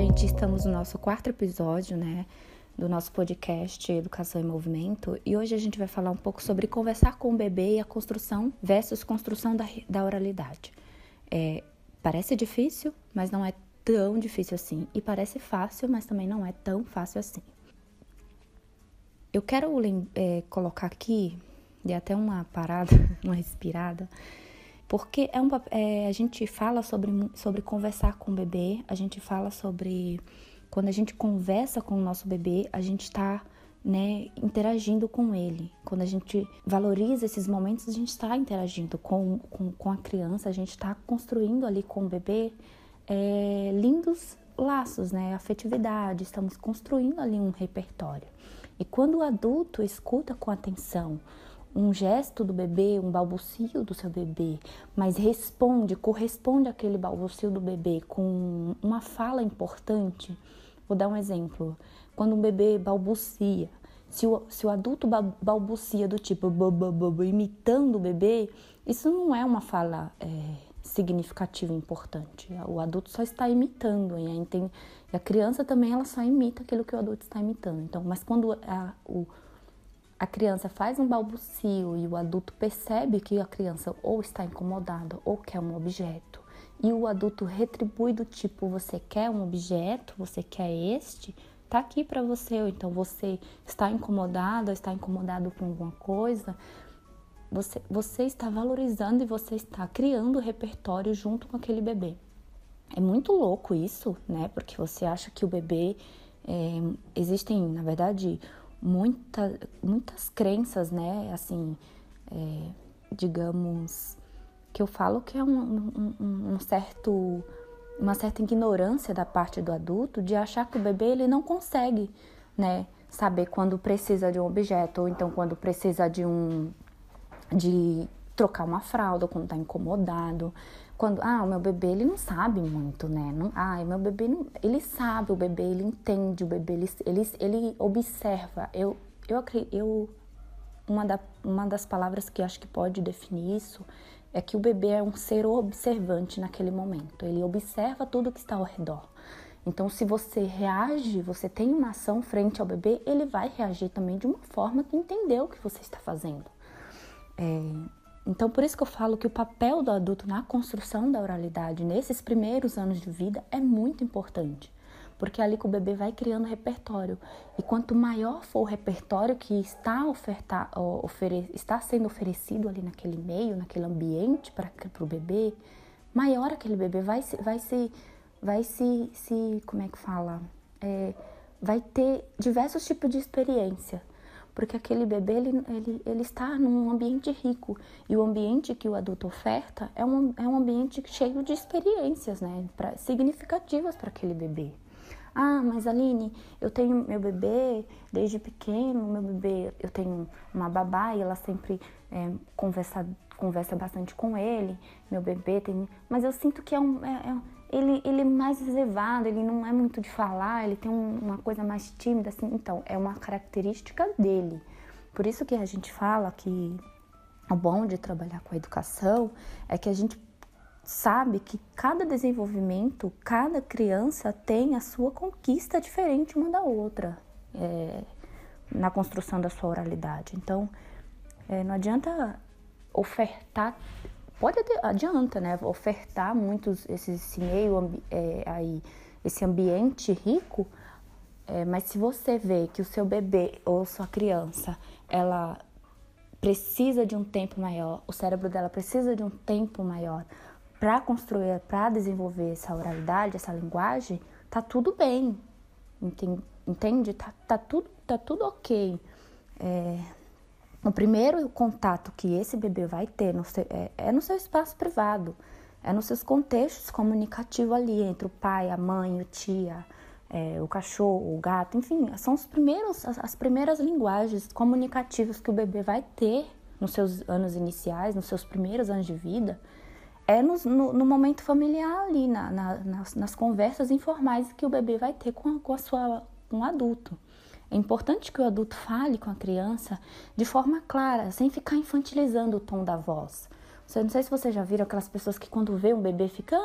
gente, estamos no nosso quarto episódio, né, do nosso podcast Educação em Movimento, e hoje a gente vai falar um pouco sobre conversar com o bebê e a construção versus construção da, da oralidade. É, parece difícil, mas não é tão difícil assim, e parece fácil, mas também não é tão fácil assim. Eu quero é, colocar aqui, de até uma parada, uma respirada, porque é um, é, a gente fala sobre, sobre conversar com o bebê, a gente fala sobre. Quando a gente conversa com o nosso bebê, a gente está né, interagindo com ele. Quando a gente valoriza esses momentos, a gente está interagindo com, com, com, a criança, a gente está construindo ali com o bebê é, lindos laços, né, afetividade, estamos construindo ali um repertório. E quando o adulto escuta com atenção, um gesto do bebê, um balbucio do seu bebê, mas responde, corresponde àquele balbucio do bebê com uma fala importante. Vou dar um exemplo. Quando um bebê balbucia, se o, se o adulto balbucia do tipo imitando o bebê, isso não é uma fala é, significativa importante. O adulto só está imitando e a, a criança também ela só imita aquilo que o adulto está imitando. Então, mas quando a, o a criança faz um balbucio e o adulto percebe que a criança ou está incomodada ou quer um objeto, e o adulto retribui do tipo: você quer um objeto, você quer este, tá aqui para você, ou então você está incomodado, está incomodado com alguma coisa, você, você está valorizando e você está criando repertório junto com aquele bebê. É muito louco isso, né? Porque você acha que o bebê. É, existem, na verdade, muita, muitas crenças, né? Assim, é, digamos, que eu falo que é um, um, um, certo, uma certa ignorância da parte do adulto de achar que o bebê ele não consegue, né? Saber quando precisa de um objeto ou então quando precisa de um de trocar uma fralda, quando tá incomodado, quando, ah, o meu bebê, ele não sabe muito, né? Não, ah, o meu bebê, não, ele sabe o bebê, ele entende o bebê, ele, ele, ele observa. Eu, eu, eu uma, da, uma das palavras que acho que pode definir isso é que o bebê é um ser observante naquele momento. Ele observa tudo que está ao redor. Então, se você reage, você tem uma ação frente ao bebê, ele vai reagir também de uma forma que entendeu o que você está fazendo. É, então, por isso que eu falo que o papel do adulto na construção da oralidade nesses primeiros anos de vida é muito importante, porque é ali que o bebê vai criando repertório. E quanto maior for o repertório que está, ofertar, ofere, está sendo oferecido ali naquele meio, naquele ambiente para o bebê, maior aquele bebê vai se, vai se, vai se, se como é que fala? É, vai ter diversos tipos de experiência porque aquele bebê ele, ele, ele está num ambiente rico e o ambiente que o adulto oferta é um, é um ambiente cheio de experiências né, pra, significativas para aquele bebê. Ah, mas Aline, eu tenho meu bebê desde pequeno, meu bebê, eu tenho uma babá e ela sempre é, conversa, conversa bastante com ele, meu bebê tem. Mas eu sinto que é um. É, é, ele, ele é mais reservado, ele não é muito de falar, ele tem um, uma coisa mais tímida, assim. Então, é uma característica dele. Por isso que a gente fala que o bom de trabalhar com a educação é que a gente sabe que cada desenvolvimento, cada criança tem a sua conquista diferente uma da outra é, na construção da sua oralidade. Então, é, não adianta ofertar pode adianta, né, ofertar muitos esse, esse meio é, aí, esse ambiente rico, é, mas se você vê que o seu bebê ou sua criança, ela precisa de um tempo maior, o cérebro dela precisa de um tempo maior para construir, para desenvolver essa oralidade, essa linguagem, tá tudo bem, entende? Tá, tá tudo, tá tudo ok. É, o primeiro contato que esse bebê vai ter no seu, é, é, no seu espaço privado, é nos seus contextos comunicativos ali entre o pai, a mãe, o tia, é, o cachorro, o gato, enfim, são os primeiros, as, as primeiras linguagens comunicativas que o bebê vai ter nos seus anos iniciais, nos seus primeiros anos de vida, é no, no, no momento familiar ali, na, na, nas, nas, conversas informais que o bebê vai ter com, a, com, a sua, com o adulto. É importante que o adulto fale com a criança de forma clara, sem ficar infantilizando o tom da voz. não sei se vocês já viram aquelas pessoas que quando vê um bebê fica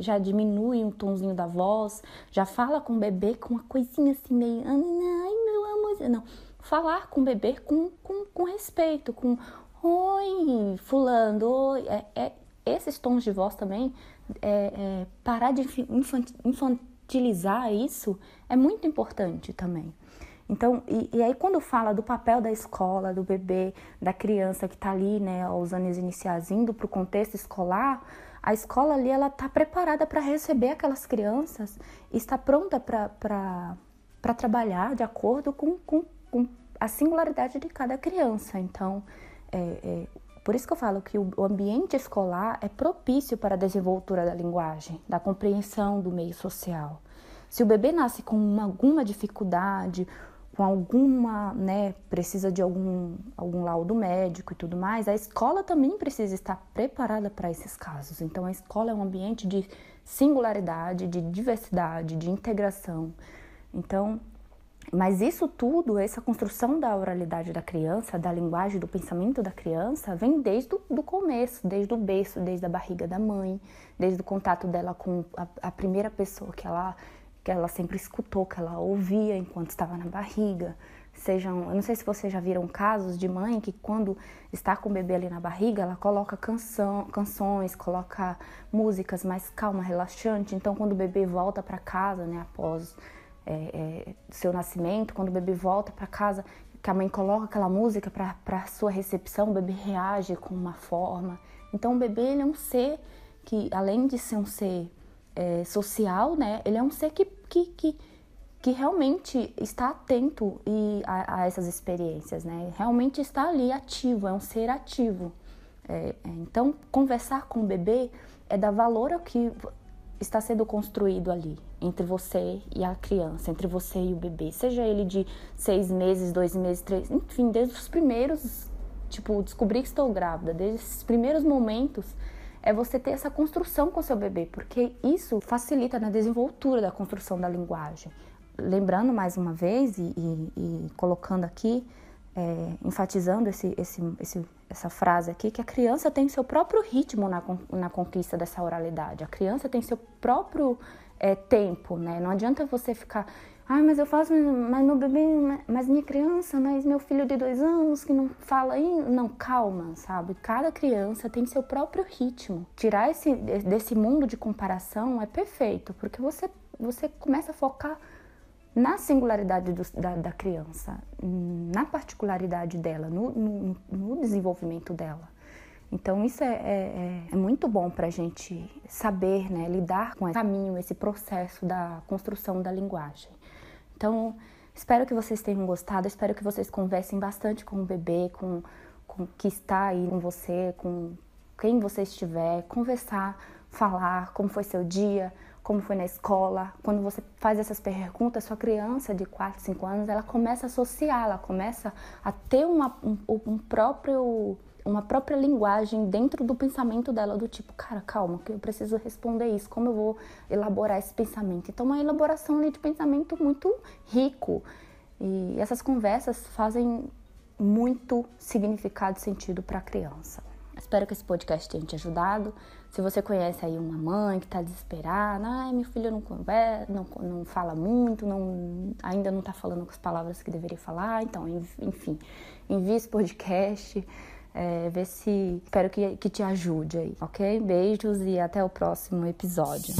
já diminui um tonzinho da voz, já fala com o bebê com uma coisinha assim meio ai meu amor, não, falar com o bebê com, com, com respeito, com oi fulano, oi, é, é, esses tons de voz também, é, é, parar de infantilizar isso é muito importante também. Então, e, e, aí quando fala do papel da escola, do bebê, da criança que está ali, né, aos anos iniciais, indo para o contexto escolar, a escola ali, ela está preparada para receber aquelas crianças está pronta para trabalhar de acordo com, com, com, a singularidade de cada criança. Então, é, é, por isso que eu falo que o, ambiente escolar é propício para a desenvoltura da linguagem, da compreensão do meio social. Se o bebê nasce com uma, alguma dificuldade, com alguma, né, precisa de algum, algum laudo médico e tudo mais, a escola também precisa estar preparada para esses casos. Então, a escola é um ambiente de singularidade, de diversidade, de integração. Então, mas isso tudo, essa construção da oralidade da criança, da linguagem, do pensamento da criança, vem desde o começo, desde o berço, desde a barriga da mãe, desde o contato dela com a, a primeira pessoa que ela que ela sempre escutou, que ela ouvia enquanto estava na barriga. Sejam, eu não sei se vocês já viram casos de mãe que quando está com o bebê ali na barriga, ela coloca canção, canções, coloca músicas mais calma, relaxante. Então, quando o bebê volta para casa, né, após é, é, seu nascimento, quando o bebê volta para casa, que a mãe coloca aquela música para sua recepção, o bebê reage com uma forma. Então, o bebê ele é um ser que, além de ser um ser é, social, né? Ele é um ser que, que, que, que realmente está atento e a, a, essas experiências, né? Realmente está ali ativo, é um ser ativo. É, é, então, conversar com o bebê é dar valor ao que está sendo construído ali entre você e a criança, entre você e o bebê, seja ele de seis meses, dois meses, três, enfim, desde os primeiros, tipo, descobrir que estou grávida, desde esses primeiros momentos é você ter essa construção com seu bebê, porque isso facilita na desenvoltura da construção da linguagem. Lembrando mais uma vez e, e, e colocando aqui, é, enfatizando esse, esse, esse, essa frase aqui, que a criança tem seu próprio ritmo na, na conquista dessa oralidade, a criança tem seu próprio é, tempo, né? Não adianta você ficar Ai, mas eu faço, mas meu bebê, mas minha criança, mas meu filho de dois anos que não fala aí. Não, calma, sabe? Cada criança tem seu próprio ritmo. Tirar esse, desse mundo de comparação é perfeito, porque você, você começa a focar na singularidade do, da, da, criança, na particularidade dela, no, no, no desenvolvimento dela. Então, isso é, é, é muito bom para a gente saber né, lidar com esse caminho, esse processo da construção da linguagem. Então, espero que vocês tenham gostado, espero que vocês conversem bastante com o bebê, com, com que está aí com você, com quem você estiver, conversar, falar como foi seu dia, como foi na escola. Quando você faz essas perguntas, sua criança de 4, 5 anos, ela começa a associar, ela começa a ter uma, um, um próprio uma própria linguagem dentro do pensamento dela, do tipo, cara, calma, que eu preciso responder isso, como eu vou elaborar esse pensamento? Então, uma elaboração de pensamento muito rico. E essas conversas fazem muito significado e sentido para a criança. Espero que esse podcast tenha te ajudado. Se você conhece aí uma mãe que está desesperada, ai, meu filho não conversa, não, não fala muito, não, ainda não está falando com as palavras que deveria falar, então, enfim, envie esse podcast é, ver se. Espero que, que te ajude aí, ok? Beijos e até o próximo episódio.